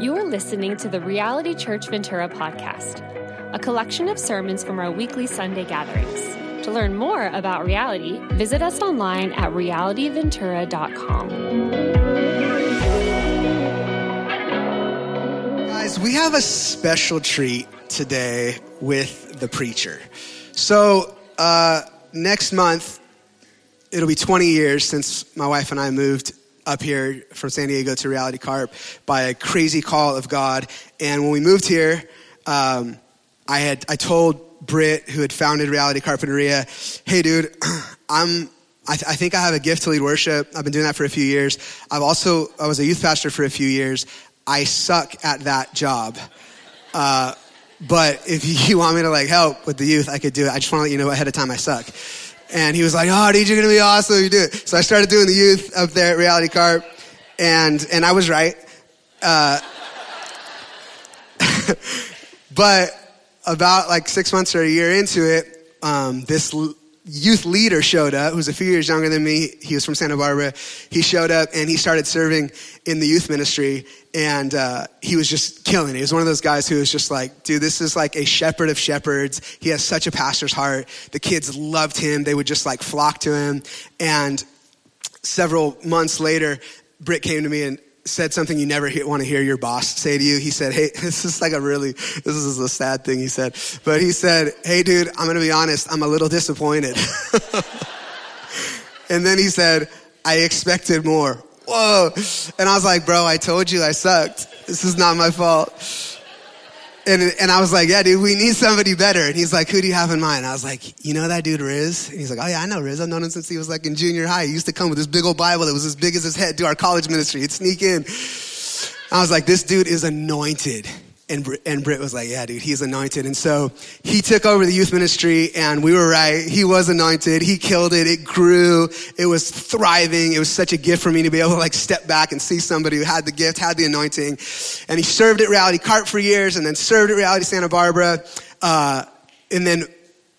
You are listening to the Reality Church Ventura podcast, a collection of sermons from our weekly Sunday gatherings. To learn more about reality, visit us online at realityventura.com. Guys, we have a special treat today with the preacher. So, uh, next month, it'll be 20 years since my wife and I moved up here from San Diego to Reality Carp by a crazy call of God. And when we moved here, um, I had I told Britt, who had founded Reality Carpinteria, "Hey, dude, I'm." I, th- I think I have a gift to lead worship. I've been doing that for a few years. I've also I was a youth pastor for a few years. I suck at that job. Uh, but if you want me to like help with the youth, I could do it. I just want to let you know ahead of time I suck. And he was like, oh, dude, you're going to be awesome if you do it. So I started doing the youth up there at Reality Carp. And, and I was right. Uh, but about like six months or a year into it, um, this youth leader showed up who's a few years younger than me. He was from Santa Barbara. He showed up and he started serving in the youth ministry. And uh, he was just killing it. He was one of those guys who was just like, dude, this is like a shepherd of shepherds. He has such a pastor's heart. The kids loved him. They would just like flock to him. And several months later, Britt came to me and said something you never want to hear your boss say to you. He said, Hey, this is like a really, this is a sad thing he said. But he said, Hey, dude, I'm going to be honest. I'm a little disappointed. and then he said, I expected more. Whoa. And I was like, Bro, I told you I sucked. This is not my fault. And, and I was like, yeah, dude, we need somebody better. And he's like, who do you have in mind? I was like, you know that dude Riz? And he's like, oh yeah, I know Riz. I've known him since he was like in junior high. He used to come with this big old Bible that was as big as his head, do our college ministry. He'd sneak in. I was like, this dude is anointed. And, and Britt was like, yeah, dude, he's anointed. And so he took over the youth ministry and we were right. He was anointed. He killed it. It grew. It was thriving. It was such a gift for me to be able to like step back and see somebody who had the gift, had the anointing. And he served at Reality Carp for years and then served at Reality Santa Barbara. Uh, and then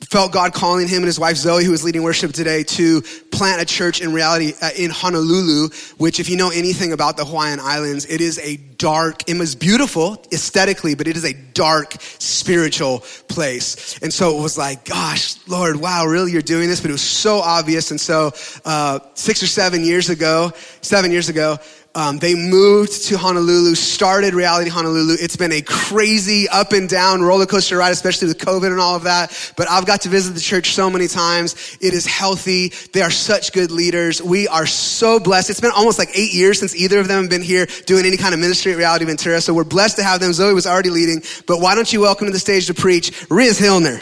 felt God calling him and his wife Zoe, who was leading worship today, to plant a church in reality uh, in Honolulu, which, if you know anything about the Hawaiian Islands, it is a dark, it was beautiful aesthetically, but it is a dark spiritual place. And so it was like, gosh, Lord, wow, really, you're doing this? But it was so obvious. And so uh, six or seven years ago, seven years ago, um, they moved to Honolulu, started Reality Honolulu. It's been a crazy up and down roller coaster ride, especially with COVID and all of that. But I've got to visit the church so many times. It is healthy. They are such good leaders. We are so blessed. It's been almost like eight years since either of them have been here doing any kind of ministry at Reality Ventura. So we're blessed to have them. Zoe was already leading. But why don't you welcome to the stage to preach Riz Hillner?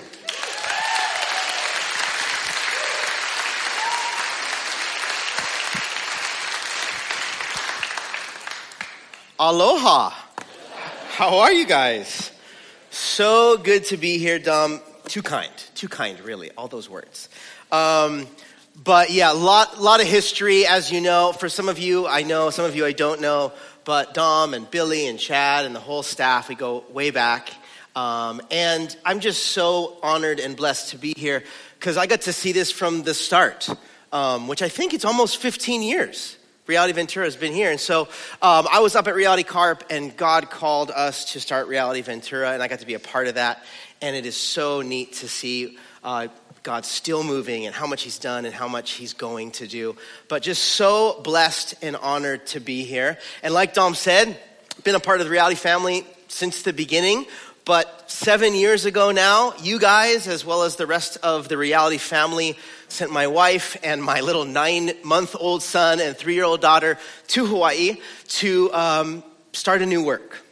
Aloha. How are you guys? So good to be here, Dom. Too kind, too kind, really, all those words. Um, but yeah, a lot, lot of history, as you know. For some of you, I know, some of you I don't know, but Dom and Billy and Chad and the whole staff, we go way back. Um, and I'm just so honored and blessed to be here because I got to see this from the start, um, which I think it's almost 15 years. Reality Ventura has been here. And so um, I was up at Reality Carp, and God called us to start Reality Ventura, and I got to be a part of that. And it is so neat to see uh, God still moving and how much He's done and how much He's going to do. But just so blessed and honored to be here. And like Dom said, been a part of the Reality family since the beginning. But seven years ago now, you guys, as well as the rest of the reality family, sent my wife and my little nine month old son and three year old daughter to Hawaii to um, start a new work,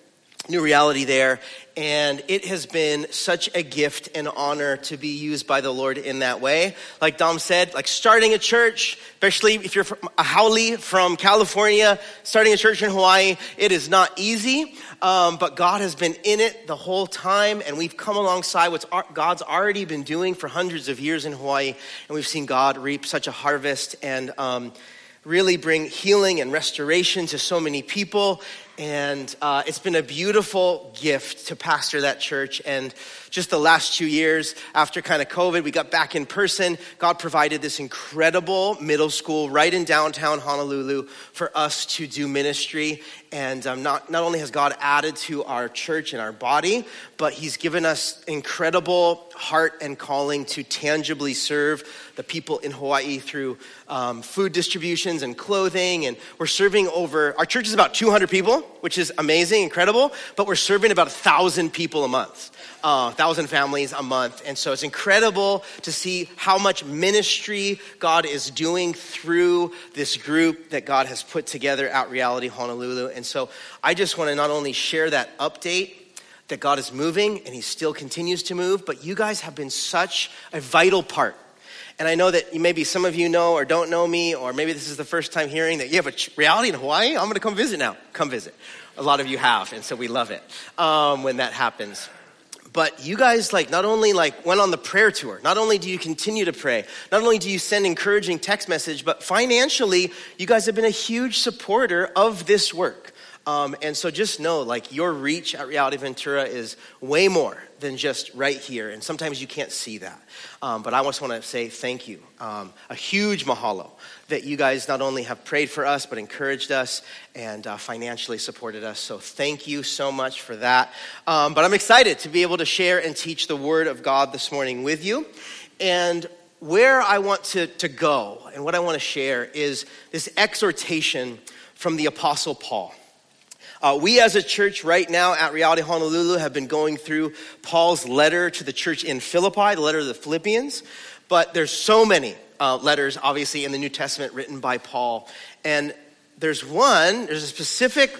new reality there. And it has been such a gift and honor to be used by the Lord in that way. Like Dom said, like starting a church, especially if you're from a haole from California, starting a church in Hawaii, it is not easy. Um, but God has been in it the whole time, and we've come alongside what God's already been doing for hundreds of years in Hawaii, and we've seen God reap such a harvest and um, really bring healing and restoration to so many people. And uh, it's been a beautiful gift to pastor that church. And just the last two years after kind of COVID, we got back in person. God provided this incredible middle school right in downtown Honolulu for us to do ministry. And um, not, not only has God added to our church and our body, but He's given us incredible heart and calling to tangibly serve the people in Hawaii through um, food distributions and clothing. And we're serving over, our church is about 200 people, which is amazing, incredible, but we're serving about 1,000 people a month. Uh, thousand families a month. And so it's incredible to see how much ministry God is doing through this group that God has put together at Reality Honolulu. And so I just want to not only share that update that God is moving and He still continues to move, but you guys have been such a vital part and I know that maybe some of you know or don't know me, or maybe this is the first time hearing that you have a reality in Hawaii. I'm going to come visit now. Come visit. A lot of you have, and so we love it um, when that happens. But you guys, like, not only like went on the prayer tour, not only do you continue to pray, not only do you send encouraging text message, but financially, you guys have been a huge supporter of this work. Um, and so just know, like, your reach at Reality Ventura is way more than just right here. And sometimes you can't see that. Um, but I just want to say thank you. Um, a huge mahalo that you guys not only have prayed for us, but encouraged us and uh, financially supported us. So thank you so much for that. Um, but I'm excited to be able to share and teach the Word of God this morning with you. And where I want to, to go and what I want to share is this exhortation from the Apostle Paul. Uh, we as a church right now at Reality Honolulu have been going through Paul's letter to the church in Philippi, the letter of the Philippians. But there's so many uh, letters, obviously, in the New Testament written by Paul. And there's one, there's a specific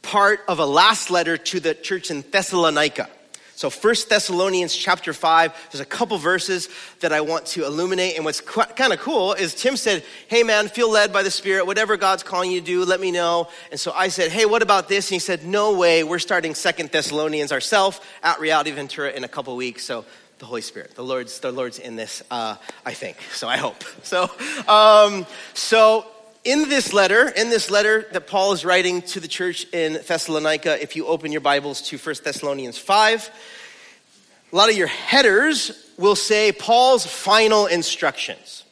part of a last letter to the church in Thessalonica. So First Thessalonians chapter 5, there's a couple verses that I want to illuminate. And what's kind of cool is Tim said, hey man, feel led by the Spirit. Whatever God's calling you to do, let me know. And so I said, hey, what about this? And he said, no way. We're starting Second Thessalonians ourselves at Reality Ventura in a couple weeks. So the Holy Spirit. The Lord's, the Lord's in this, uh, I think. So I hope. So, um, so in this letter, in this letter that Paul is writing to the church in Thessalonica, if you open your Bibles to 1 Thessalonians 5, a lot of your headers will say Paul's final instructions.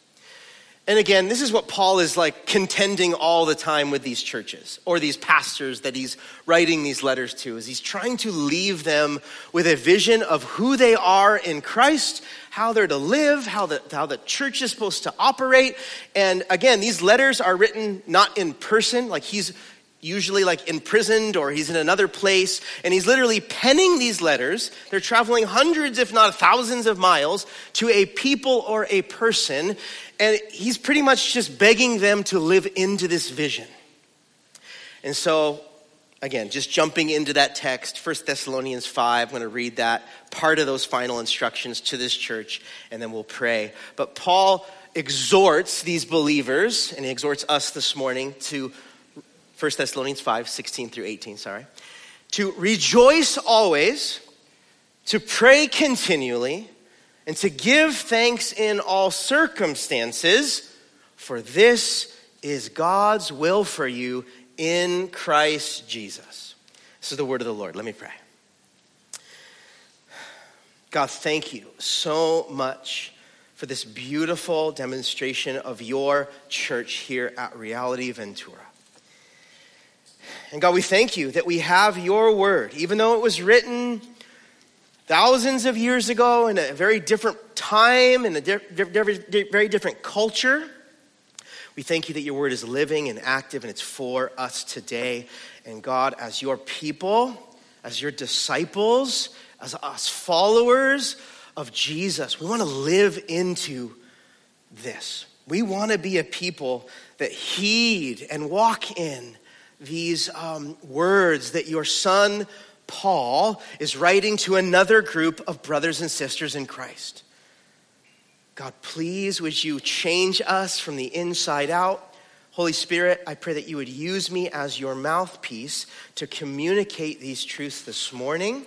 And again, this is what Paul is like contending all the time with these churches or these pastors that he's writing these letters to is he's trying to leave them with a vision of who they are in Christ, how they're to live, how the, how the church is supposed to operate. And again, these letters are written not in person, like he's usually like imprisoned or he's in another place and he's literally penning these letters. They're traveling hundreds if not thousands of miles to a people or a person and he's pretty much just begging them to live into this vision. And so again just jumping into that text 1 thessalonians 5 i'm going to read that part of those final instructions to this church and then we'll pray. But paul exhorts these believers and he exhorts us this morning to 1 Thessalonians 5 16 through 18, sorry. To rejoice always, to pray continually, and to give thanks in all circumstances, for this is God's will for you in Christ Jesus. This is the word of the Lord. Let me pray. God, thank you so much for this beautiful demonstration of your church here at Reality Ventura. And God, we thank you that we have your word, even though it was written thousands of years ago in a very different time, in a very different culture. We thank you that your word is living and active and it's for us today. And God, as your people, as your disciples, as us followers of Jesus, we want to live into this. We want to be a people that heed and walk in these um, words that your son Paul is writing to another group of brothers and sisters in Christ. God, please would you change us from the inside out? Holy Spirit, I pray that you would use me as your mouthpiece to communicate these truths this morning.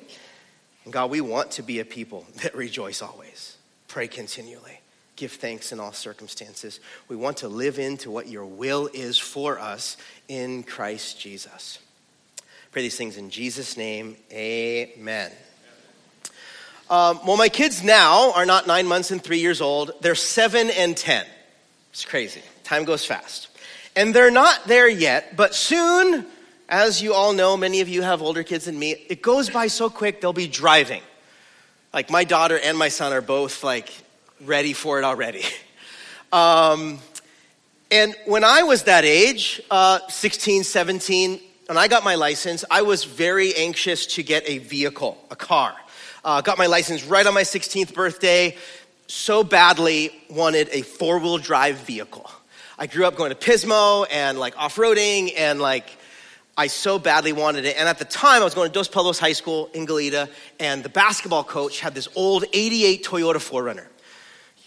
And God, we want to be a people that rejoice always, pray continually give thanks in all circumstances. We want to live into what your will is for us in Christ Jesus. Pray these things in Jesus' name. Amen. Um, well, my kids now are not nine months and three years old. They're seven and 10. It's crazy. Time goes fast. And they're not there yet, but soon, as you all know, many of you have older kids than me, it goes by so quick, they'll be driving. Like my daughter and my son are both like ready for it already. Um, and when I was that age, uh, 16, 17, when I got my license, I was very anxious to get a vehicle, a car. Uh, got my license right on my 16th birthday. So badly wanted a four wheel drive vehicle. I grew up going to Pismo and like off roading and like I so badly wanted it. And at the time, I was going to Dos Pueblos High School in Goleta, and the basketball coach had this old 88 Toyota 4Runner.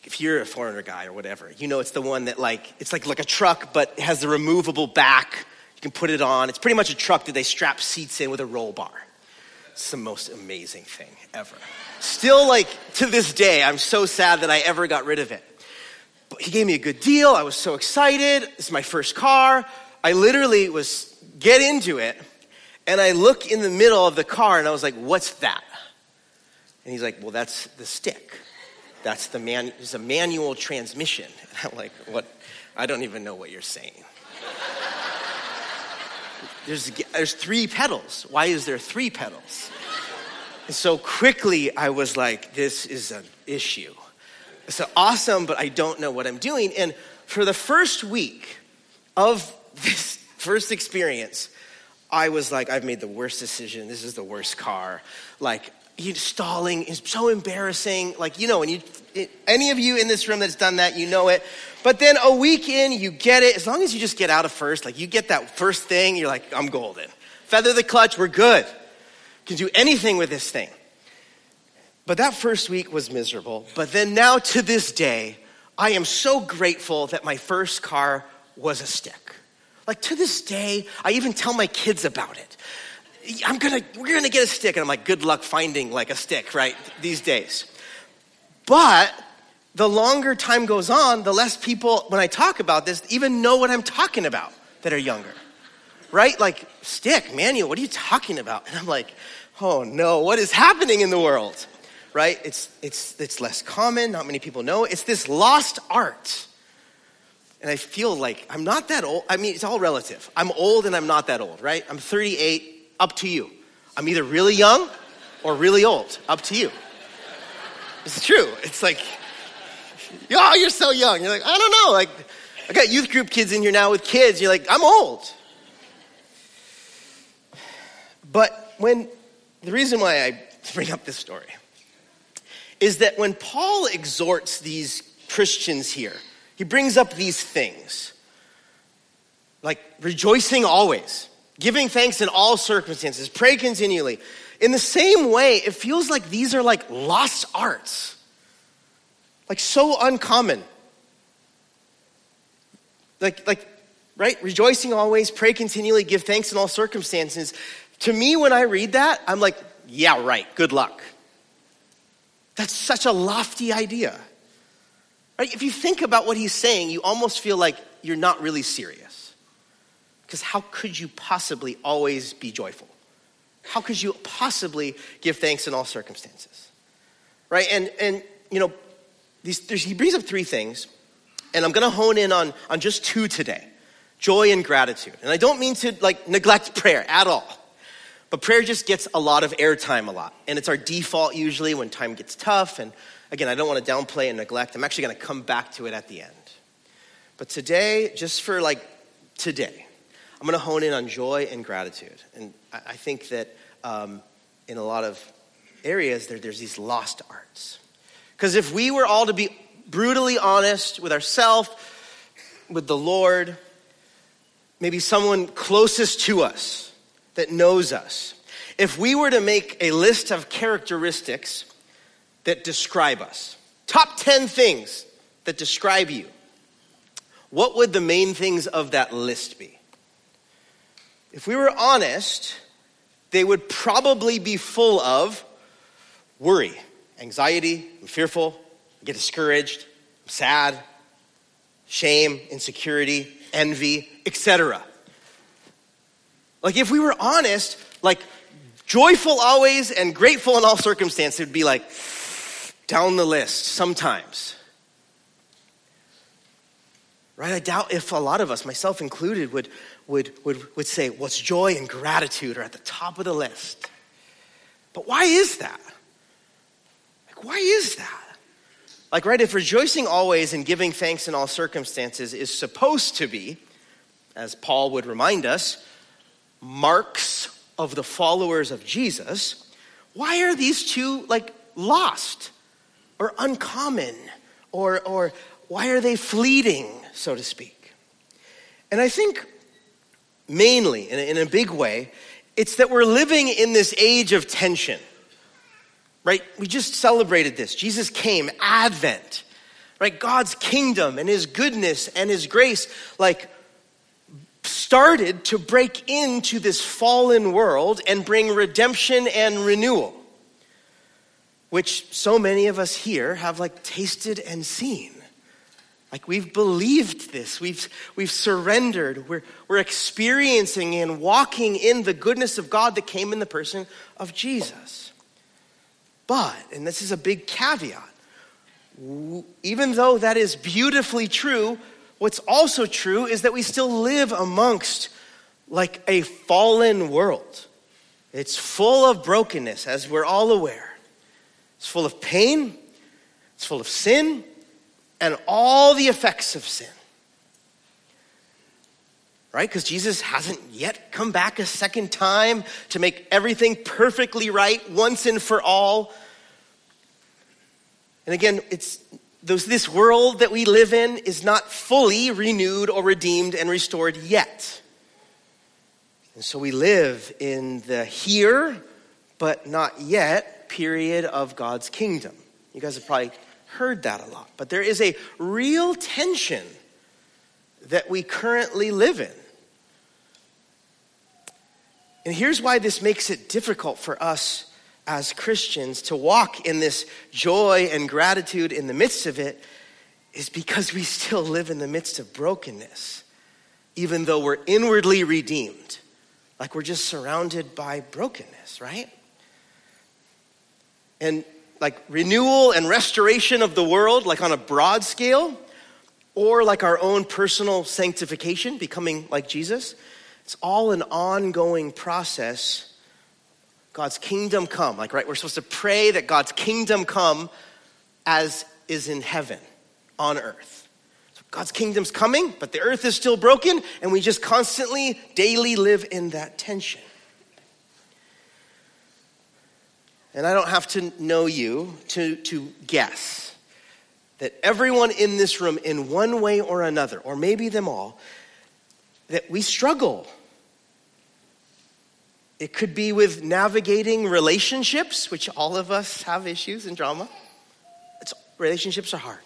If you're a 4Runner guy or whatever, you know it's the one that like, it's like, like a truck, but has the removable back. You can put it on. It's pretty much a truck that they strap seats in with a roll bar. It's the most amazing thing ever. Still, like, to this day, I'm so sad that I ever got rid of it. But he gave me a good deal. I was so excited. It's my first car. I literally was get into it, and I look in the middle of the car and I was like, what's that? And he's like, well, that's the stick. That's the man, it's a manual transmission. And I'm like, what? I don't even know what you're saying. there's, there's three pedals. Why is there three pedals? And so quickly I was like, this is an issue. It's awesome, but I don't know what I'm doing. And for the first week of this first experience, I was like, I've made the worst decision. This is the worst car. Like, stalling is so embarrassing. Like, you know, when you, any of you in this room that's done that, you know it. But then a week in, you get it. As long as you just get out of first, like you get that first thing, you're like, I'm golden. Feather the clutch, we're good. Can do anything with this thing. But that first week was miserable. But then now to this day, I am so grateful that my first car was a stick. Like to this day, I even tell my kids about it. I'm gonna, we're gonna get a stick. And I'm like, good luck finding like a stick, right? These days. But the longer time goes on, the less people, when I talk about this, even know what I'm talking about that are younger. Right? Like, stick, manual, what are you talking about? And I'm like, oh no, what is happening in the world? Right? It's, it's, it's less common, not many people know. It's this lost art and I feel like I'm not that old. I mean, it's all relative. I'm old and I'm not that old, right? I'm 38, up to you. I'm either really young or really old, up to you. It's true. It's like, oh, you're so young. You're like, I don't know. Like, I got youth group kids in here now with kids. You're like, I'm old. But when, the reason why I bring up this story is that when Paul exhorts these Christians here, he brings up these things like rejoicing always, giving thanks in all circumstances, pray continually. In the same way, it feels like these are like lost arts, like so uncommon. Like, like, right? Rejoicing always, pray continually, give thanks in all circumstances. To me, when I read that, I'm like, yeah, right, good luck. That's such a lofty idea. Right? If you think about what he's saying, you almost feel like you're not really serious. Because how could you possibly always be joyful? How could you possibly give thanks in all circumstances? Right? And, and you know, these, he brings up three things, and I'm going to hone in on, on just two today joy and gratitude. And I don't mean to like neglect prayer at all. But prayer just gets a lot of airtime a lot. And it's our default usually when time gets tough and Again, I don't want to downplay and neglect. I'm actually going to come back to it at the end. But today, just for like today, I'm going to hone in on joy and gratitude. And I think that um, in a lot of areas, there, there's these lost arts. Because if we were all to be brutally honest with ourselves, with the Lord, maybe someone closest to us that knows us, if we were to make a list of characteristics that describe us. Top 10 things that describe you. What would the main things of that list be? If we were honest, they would probably be full of worry, anxiety, I'm fearful, I get discouraged, I'm sad, shame, insecurity, envy, etc. Like if we were honest, Like joyful always and grateful in all circumstances it would be like down the list sometimes. Right? I doubt if a lot of us, myself included, would, would, would, would say, what's joy and gratitude are at the top of the list. But why is that? Like, why is that? Like, right, if rejoicing always and giving thanks in all circumstances is supposed to be, as Paul would remind us, marks of the followers of Jesus, why are these two like lost or uncommon or, or why are they fleeting, so to speak? And I think mainly, in a, in a big way, it's that we're living in this age of tension, right? We just celebrated this. Jesus came, Advent, right? God's kingdom and his goodness and his grace, like, started to break into this fallen world and bring redemption and renewal, which so many of us here have, like, tasted and seen. Like we've believed this, we've, we've surrendered, we're, we're experiencing and walking in the goodness of God that came in the person of Jesus. But, and this is a big caveat, even though that is beautifully true, what's also true is that we still live amongst like a fallen world. It's full of brokenness, as we're all aware. It's full of pain, it's full of sin, and all the effects of sin. Right? Because Jesus hasn't yet come back a second time to make everything perfectly right once and for all. And again, it's this world that we live in is not fully renewed or redeemed and restored yet. And so we live in the here, but not yet period of God's kingdom. You guys have probably heard that a lot. But there is a real tension that we currently live in. And here's why this makes it difficult for us as Christians to walk in this joy and gratitude in the midst of it is because we still live in the midst of brokenness, even though we're inwardly redeemed. Like we're just surrounded by brokenness, right? And like renewal and restoration of the world, like on a broad scale, or like our own personal sanctification, becoming like Jesus. It's all an ongoing process. God's kingdom come. Like, right, we're supposed to pray that God's kingdom come as is in heaven, on earth. So God's kingdom's coming, but the earth is still broken, and we just constantly, daily live in that tension. And I don't have to know you to, to guess that everyone in this room, in one way or another, or maybe them all, that we struggle. It could be with navigating relationships, which all of us have issues and drama. It's, relationships are hard.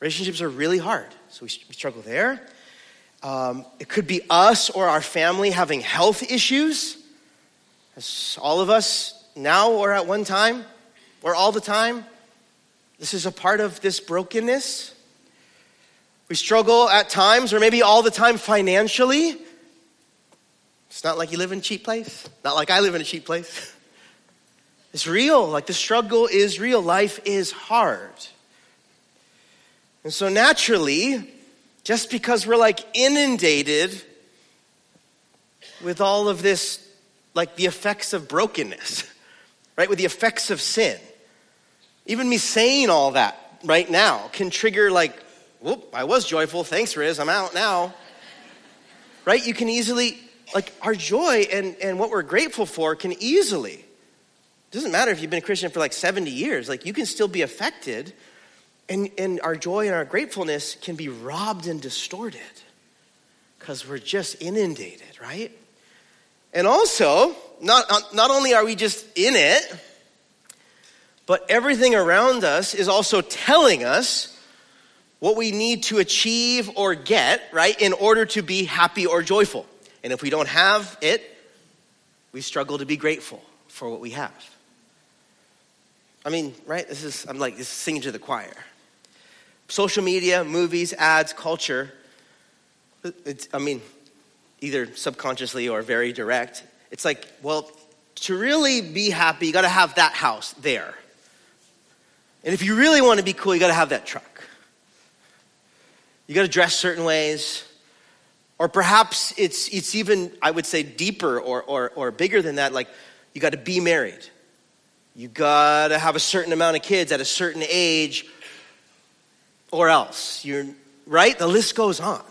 Relationships are really hard, so we, we struggle there. Um, it could be us or our family having health issues. As all of us now or at one time or all the time, this is a part of this brokenness. We struggle at times or maybe all the time financially. It's not like you live in a cheap place, not like I live in a cheap place. It's real, like the struggle is real. Life is hard. And so naturally, just because we're like inundated with all of this like the effects of brokenness, right? With the effects of sin. Even me saying all that right now can trigger, like, whoop, I was joyful. Thanks, Riz. I'm out now. right? You can easily, like, our joy and, and what we're grateful for can easily, it doesn't matter if you've been a Christian for like 70 years, like, you can still be affected. And, and our joy and our gratefulness can be robbed and distorted because we're just inundated, right? And also, not, not only are we just in it, but everything around us is also telling us what we need to achieve or get, right, in order to be happy or joyful. And if we don't have it, we struggle to be grateful for what we have. I mean, right? This is, I'm like, this is singing to the choir. Social media, movies, ads, culture. It's, I mean, either subconsciously or very direct, It's like, well, to really be happy, you got to have that house there. And if you really want to be cool, you got to have that truck. You got to dress certain ways. Or perhaps it's, it's even, I would say, deeper or, or, or bigger than that. Like, you got to be married. You got to have a certain amount of kids at a certain age, or else. You're, right? The list goes on.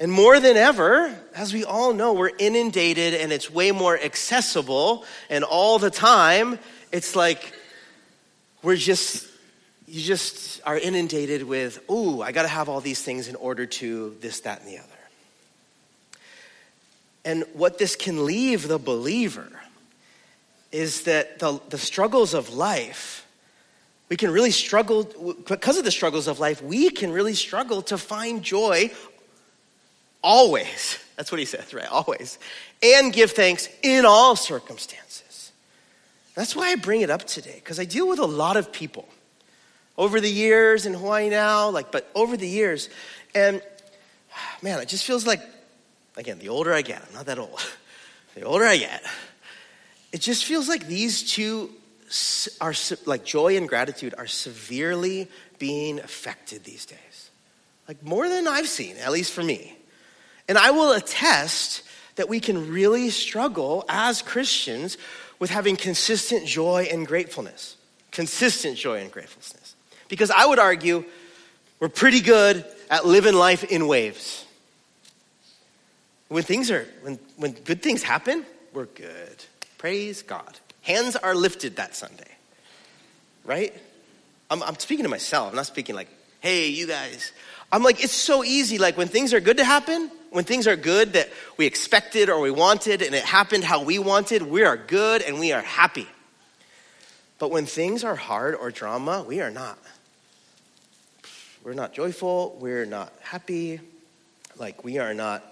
And more than ever, as we all know, we're inundated and it's way more accessible. And all the time, it's like we're just, you just are inundated with, ooh, I got to have all these things in order to this, that, and the other. And what this can leave the believer is that the, the struggles of life, we can really struggle, because of the struggles of life, we can really struggle to find joy always. That's what he says, right? Always. And give thanks in all circumstances. That's why I bring it up today, because I deal with a lot of people over the years in Hawaii now, like, but over the years. And man, it just feels like, again, the older I get, I'm not that old, the older I get, it just feels like these two are, like joy and gratitude, are severely being affected these days. Like more than I've seen, at least for me. And I will attest that we can really struggle as Christians with having consistent joy and gratefulness. Consistent joy and gratefulness. Because I would argue we're pretty good at living life in waves. When things are, when, when good things happen, we're good. Praise God. Hands are lifted that Sunday, right? I'm, I'm speaking to myself. I'm not speaking like, hey, you guys. I'm like, it's so easy. Like when things are good to happen, when things are good that we expected or we wanted and it happened how we wanted, we are good and we are happy. But when things are hard or drama, we are not. We're not joyful. We're not happy. Like we are not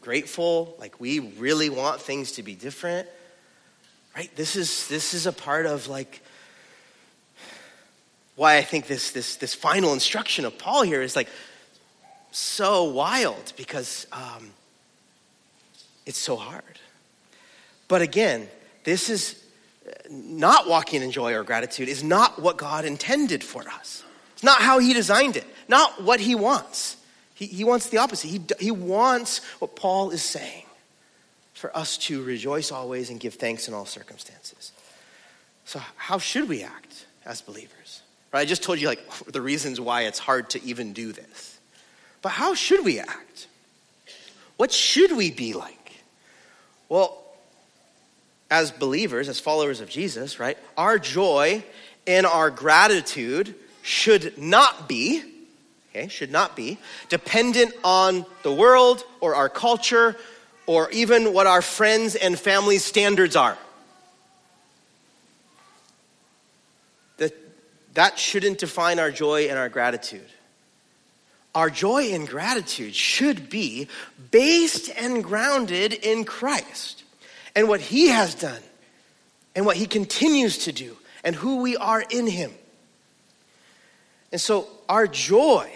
grateful. Like we really want things to be different. Right? This is this is a part of like why I think this this this final instruction of Paul here is like so wild because um, it's so hard. But again, this is uh, not walking in joy or gratitude is not what God intended for us. It's not how He designed it, not what He wants. He, he wants the opposite. He, he wants what Paul is saying for us to rejoice always and give thanks in all circumstances. So, how should we act as believers? Right? I just told you like the reasons why it's hard to even do this. But how should we act? What should we be like? Well, as believers, as followers of Jesus, right? Our joy and our gratitude should not be okay, should not be dependent on the world or our culture or even what our friends and family standards are. That, that shouldn't define our joy and our gratitude. Our joy and gratitude should be based and grounded in Christ and what He has done and what He continues to do and who we are in Him. And so, our joy,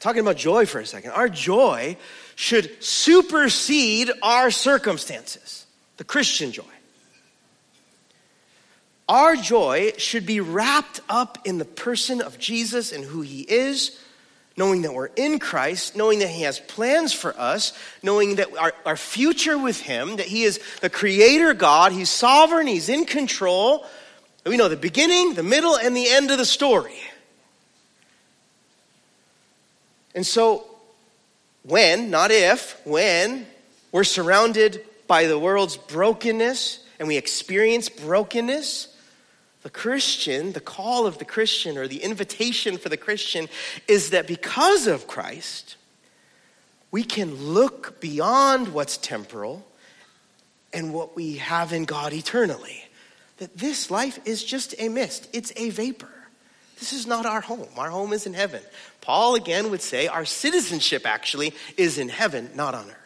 talking about joy for a second, our joy should supersede our circumstances, the Christian joy. Our joy should be wrapped up in the person of Jesus and who he is, knowing that we're in Christ, knowing that he has plans for us, knowing that our, our future with him, that he is the creator God, he's sovereign, he's in control. We know the beginning, the middle, and the end of the story. And so when, not if, when we're surrounded by the world's brokenness and we experience brokenness, the Christian, the call of the Christian or the invitation for the Christian is that because of Christ, we can look beyond what's temporal and what we have in God eternally. That this life is just a mist, it's a vapor. This is not our home. Our home is in heaven. Paul again would say our citizenship actually is in heaven, not on earth.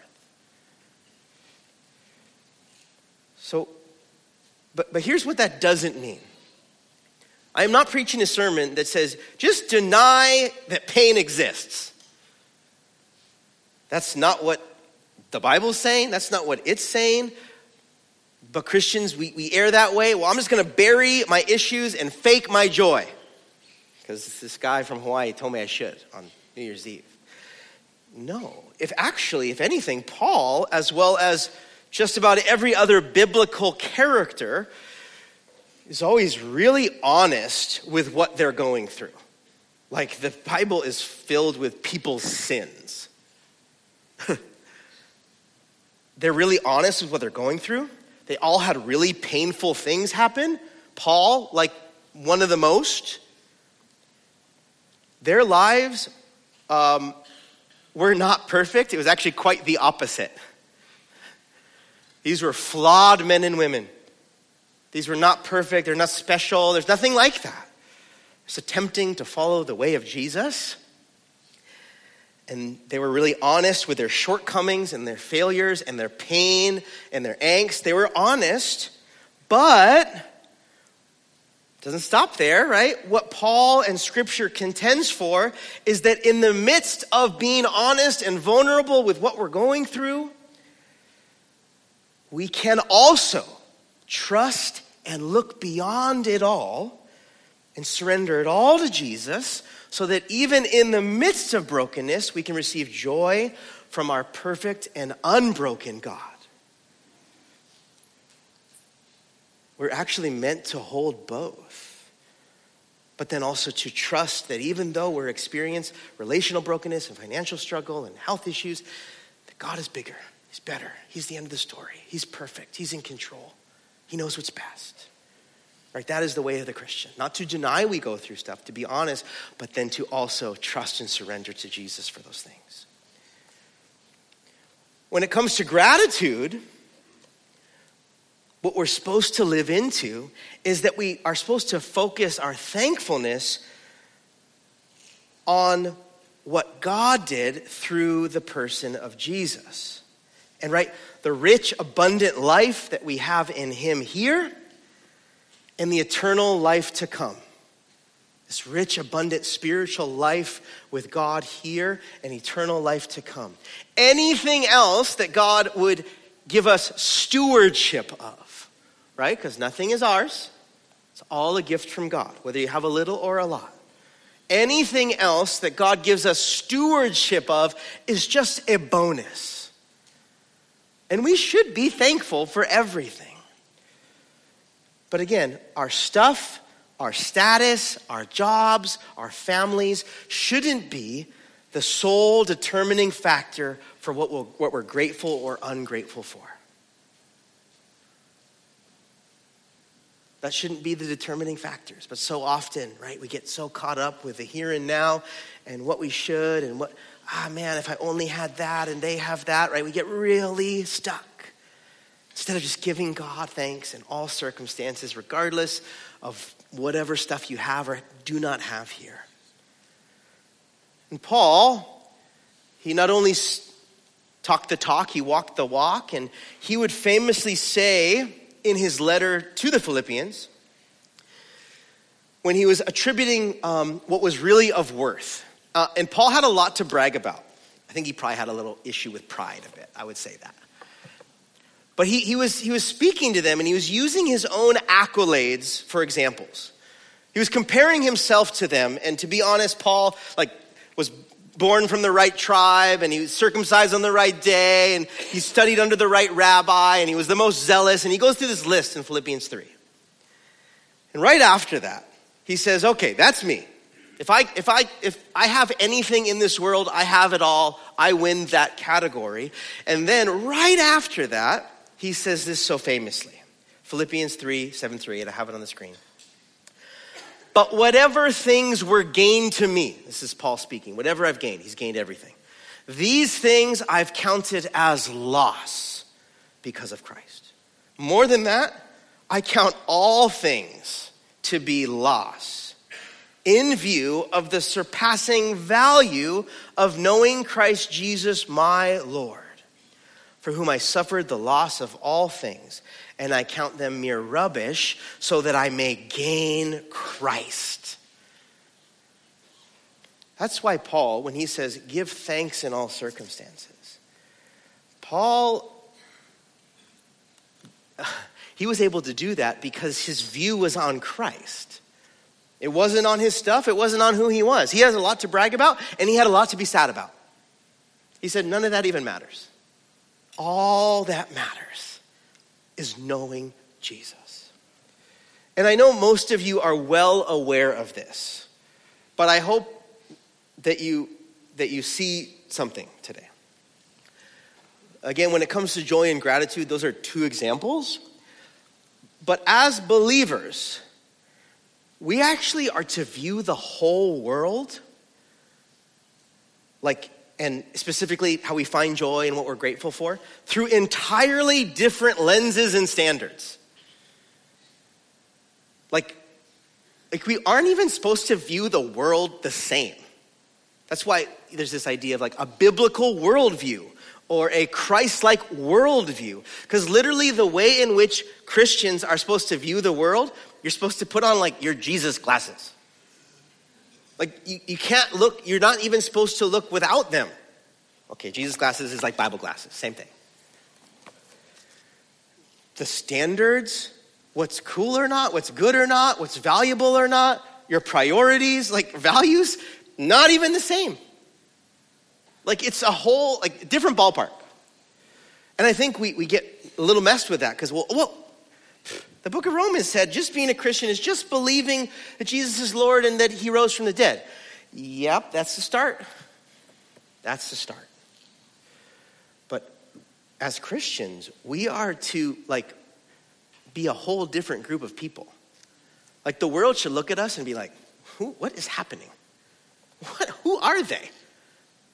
So, but, but here's what that doesn't mean. I am not preaching a sermon that says, just deny that pain exists. That's not what the Bible's saying, that's not what it's saying. But Christians, we, we err that way. Well, I'm just going to bury my issues and fake my joy. Because this guy from Hawaii told me I should on New Year's Eve. No. If actually, if anything, Paul, as well as just about every other biblical character, is always really honest with what they're going through. Like the Bible is filled with people's sins. they're really honest with what they're going through. They all had really painful things happen. Paul, like one of the most, their lives um, were not perfect. It was actually quite the opposite. These were flawed men and women. These were not perfect, they're not special, there's nothing like that. It's attempting to follow the way of Jesus. And they were really honest with their shortcomings and their failures and their pain and their angst. They were honest, but doesn't stop there, right? What Paul and scripture contends for is that in the midst of being honest and vulnerable with what we're going through, we can also trust and look beyond it all and surrender it all to Jesus so that even in the midst of brokenness, we can receive joy from our perfect and unbroken God. We're actually meant to hold both, but then also to trust that even though we're experiencing relational brokenness and financial struggle and health issues, that God is bigger, He's better, He's the end of the story, He's perfect, He's in control, He knows what's best. Right? That is the way of the Christian. Not to deny we go through stuff, to be honest, but then to also trust and surrender to Jesus for those things. When it comes to gratitude, what we're supposed to live into is that we are supposed to focus our thankfulness on what God did through the person of Jesus. And right, the rich, abundant life that we have in Him here and the eternal life to come. This rich, abundant spiritual life with God here and eternal life to come. Anything else that God would give us stewardship of, right? Because nothing is ours, it's all a gift from God, whether you have a little or a lot. Anything else that God gives us stewardship of is just a bonus. And we should be thankful for everything. But again, our stuff, our status, our jobs, our families shouldn't be the sole determining factor for what, we will what we're grateful or ungrateful for. That shouldn't be the determining factors. But so often, right, we get so caught up with the here and now and what we should and what, ah, man, if I only had that and they have that, right? We get really stuck. Instead of just giving God thanks in all circumstances, regardless of whatever stuff you have or do not have here. And Paul, he not only talked the talk, he walked the walk, and he would famously say in his letter to the Philippians, when he was attributing um, what was really of worth. Uh, and Paul had a lot to brag about. I think he probably had a little issue with pride a bit, I would say that. But he, he, was, he was speaking to them and he was using his own accolades for examples. He was comparing himself to them. And to be honest, Paul like was born from the right tribe and he was circumcised on the right day and he studied under the right rabbi and he was the most zealous. And he goes through this list in Philippians 3. And right after that, he says, okay, that's me. If I, if, I, if I have anything in this world, I have it all. I win that category. And then right after that, he says this so famously Philippians 3 7 3, and I have it on the screen. But whatever things were gained to me, this is Paul speaking, whatever I've gained, he's gained everything. These things I've counted as loss because of Christ. More than that, I count all things to be loss in view of the surpassing value of knowing Christ Jesus my Lord for whom I suffered the loss of all things, and I count them mere rubbish, so that I may gain Christ. That's why Paul, when he says, give thanks in all circumstances, Paul, he was able to do that because his view was on Christ. It wasn't on his stuff, it wasn't on who he was. He has a lot to brag about, and he had a lot to be sad about. He said, None of that even matters. All that matters is knowing Jesus. And I know most of you are well aware of this, but I hope that you, that you see something today. Again, when it comes to joy and gratitude, those are two examples. But as believers, we actually are to view the whole world like and specifically how we find joy and what we're grateful for through entirely different lenses and standards like like we aren't even supposed to view the world the same that's why there's this idea of like a biblical worldview or a Christ like worldview. Because literally, the way in which Christians are supposed to view the world, you're supposed to put on like your Jesus glasses. Like, you, you can't look, you're not even supposed to look without them. Okay, Jesus glasses is like Bible glasses, same thing. The standards, what's cool or not, what's good or not, what's valuable or not, your priorities, like values, not even the same. Like it's a whole, like different ballpark. And I think we, we get a little messed with that because, well, well, the book of Romans said just being a Christian is just believing that Jesus is Lord and that he rose from the dead. Yep, that's the start. That's the start. But as Christians, we are to like be a whole different group of people. Like the world should look at us and be like, Who, what is happening? What, who are they?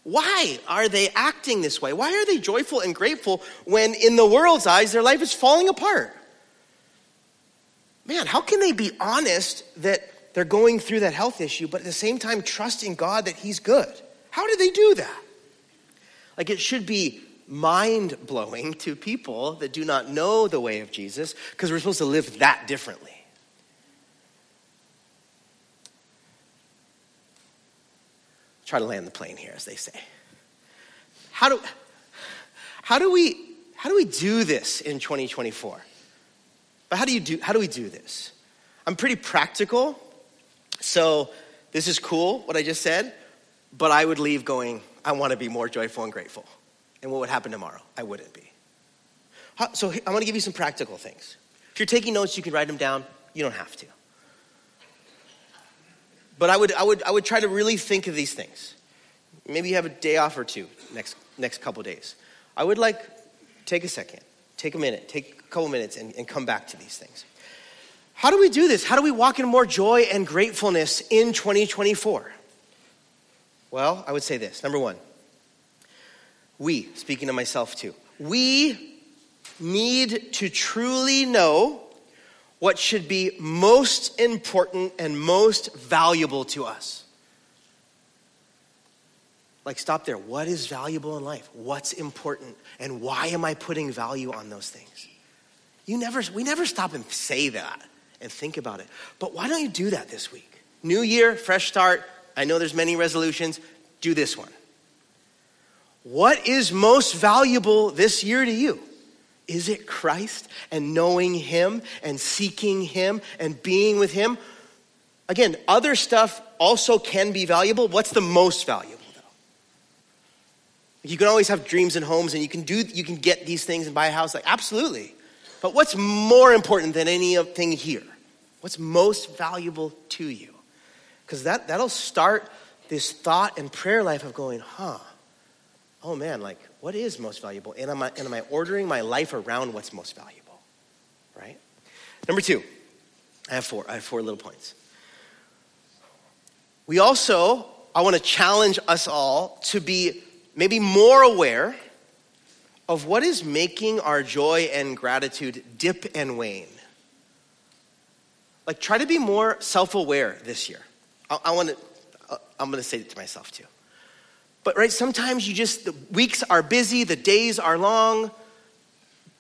Why are they acting this way? Why are they joyful and grateful when, in the world's eyes, their life is falling apart? Man, how can they be honest that they're going through that health issue, but at the same time trusting God that He's good? How do they do that? Like, it should be mind blowing to people that do not know the way of Jesus because we're supposed to live that differently. try to land the plane here, as they say. How do, how do, we, how do we do this in 2024? But how do, you do, how do we do this? I'm pretty practical, so this is cool, what I just said, but I would leave going, I want to be more joyful and grateful. And what would happen tomorrow? I wouldn't be. So I'm going to give you some practical things. If you're taking notes, you can write them down. You don't have to. But I would, I would, I would try to really think of these things. Maybe you have a day off or two next, next couple days. I would like, take a second, take a minute, take a couple minutes and, and come back to these things. How do we do this? How do we walk in more joy and gratefulness in 2024? Well, I would say this. Number one, we, speaking to myself too, we need to truly know what should be most important and most valuable to us. Like, stop there. What is valuable in life? What's important? And why am I putting value on those things? You never, we never stop and say that and think about it. But why don't you do that this week? New year, fresh start. I know there's many resolutions. Do this one. What is most valuable this year to you? Is it Christ and knowing Him and seeking Him and being with Him? Again, other stuff also can be valuable. What's the most valuable? You can always have dreams and homes and you can do you can get these things and buy a house like absolutely. But what's more important than anything here? What's most valuable to you? Because that, that'll start this thought and prayer life of going, huh, oh man, like what is most valuable? And am I, and am I ordering my life around what's most valuable? Right? Number two, I have four. I have four little points. We also, I want to challenge us all to be maybe more aware of what is making our joy and gratitude dip and wane. Like, try to be more self aware this year. I, I want to, uh, I'm going to say it to myself too. But right, sometimes you just, the weeks are busy, the days are long,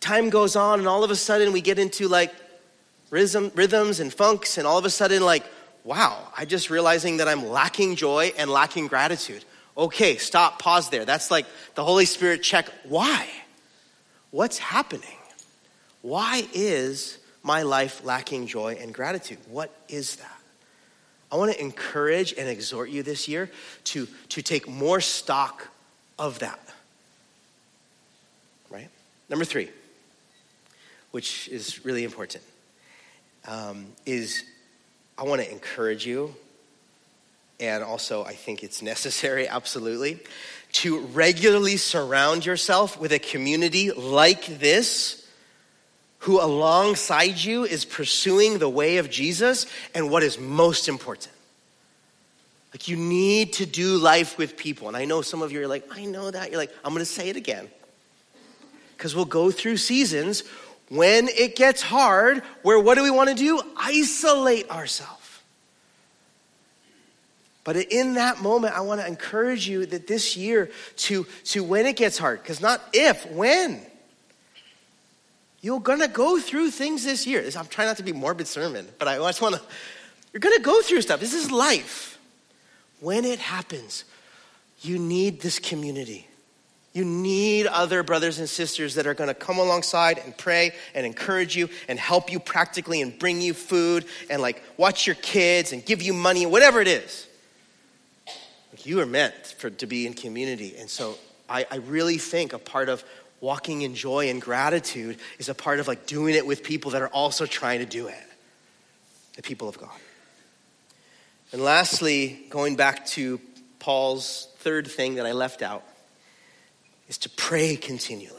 time goes on, and all of a sudden we get into like rhythm, rhythms and funks, and all of a sudden, like, wow, I just realizing that I'm lacking joy and lacking gratitude. Okay, stop, pause there. That's like the Holy Spirit check. Why? What's happening? Why is my life lacking joy and gratitude? What is that? I want to encourage and exhort you this year to, to take more stock of that. Right? Number three, which is really important, um, is I want to encourage you, and also I think it's necessary, absolutely, to regularly surround yourself with a community like this who alongside you is pursuing the way of Jesus and what is most important. Like you need to do life with people. And I know some of you are like, I know that. You're like, I'm going to say it again. Because we'll go through seasons when it gets hard where what do we want to do? Isolate ourselves. But in that moment, I want to encourage you that this year to, to when it gets hard, because not if, when. You're gonna go through things this year. I'm trying not to be morbid sermon, but I just wanna, you're gonna go through stuff. This is life. When it happens, you need this community. You need other brothers and sisters that are going to come alongside and pray and encourage you and help you practically and bring you food and like watch your kids and give you money, whatever it is. You are meant for to be in community. And so I, I really think a part of walking in joy and gratitude is a part of like doing it with people that are also trying to do it. The people of God. And lastly, going back to Paul's third thing that I left out is to pray continually.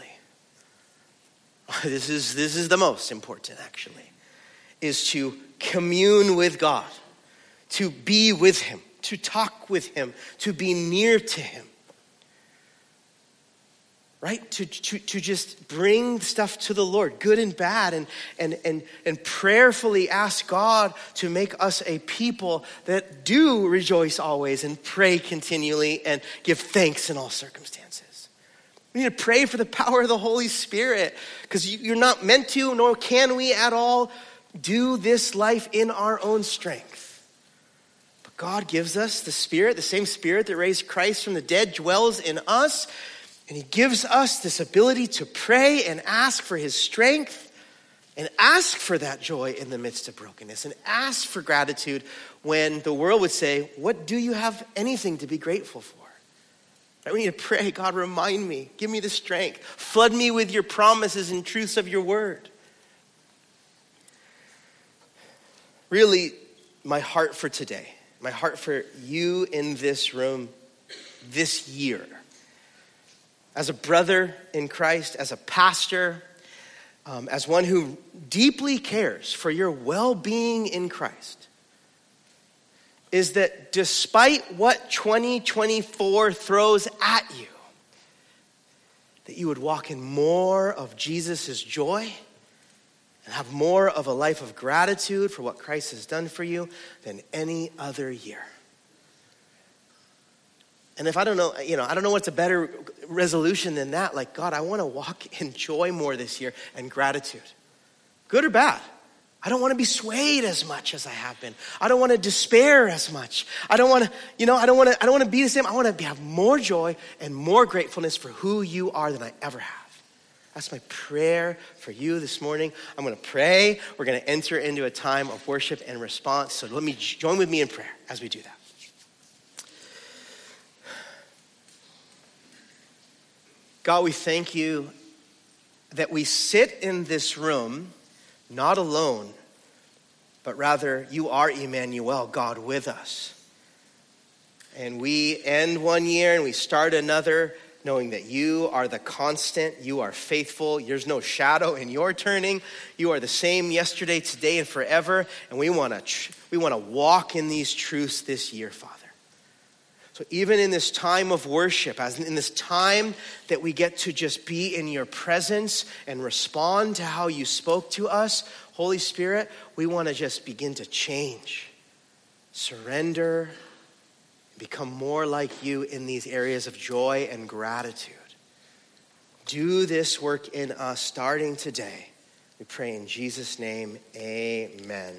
This is, this is the most important, actually, is to commune with God, to be with Him, to talk with Him, to be near to Him right? To, to, to just bring stuff to the Lord, good and bad, and, and, and, and prayerfully ask God to make us a people that do rejoice always and pray continually and give thanks in all circumstances. We need to pray for the power of the Holy Spirit because you're not meant to, nor can we at all do this life in our own strength. God gives us the Spirit, the same Spirit that raised Christ from the dead dwells in us. And he gives us this ability to pray and ask for his strength and ask for that joy in the midst of brokenness and ask for gratitude when the world would say, What do you have anything to be grateful for? Right? We need to pray, God, remind me, give me the strength, flood me with your promises and truths of your word. Really, my heart for today, my heart for you in this room this year. As a brother in Christ, as a pastor, um, as one who deeply cares for your well being in Christ, is that despite what 2024 throws at you, that you would walk in more of Jesus' joy and have more of a life of gratitude for what Christ has done for you than any other year. And if I don't know, you know, I don't know what's a better resolution than that. Like, God, I want to walk in joy more this year and gratitude. Good or bad. I don't want to be swayed as much as I have been. I don't want to despair as much. I don't want to, you know, I don't want to, I don't want to be the same. I want to have more joy and more gratefulness for who you are than I ever have. That's my prayer for you this morning. I'm going to pray. We're going to enter into a time of worship and response. So let me join with me in prayer as we do that. God, we thank you that we sit in this room not alone, but rather you are Emmanuel, God with us. And we end one year and we start another knowing that you are the constant, you are faithful, there's no shadow in your turning. You are the same yesterday, today, and forever. And we want to we want to walk in these truths this year, Father. So, even in this time of worship, as in this time that we get to just be in your presence and respond to how you spoke to us, Holy Spirit, we want to just begin to change, surrender, become more like you in these areas of joy and gratitude. Do this work in us starting today. We pray in Jesus' name, amen.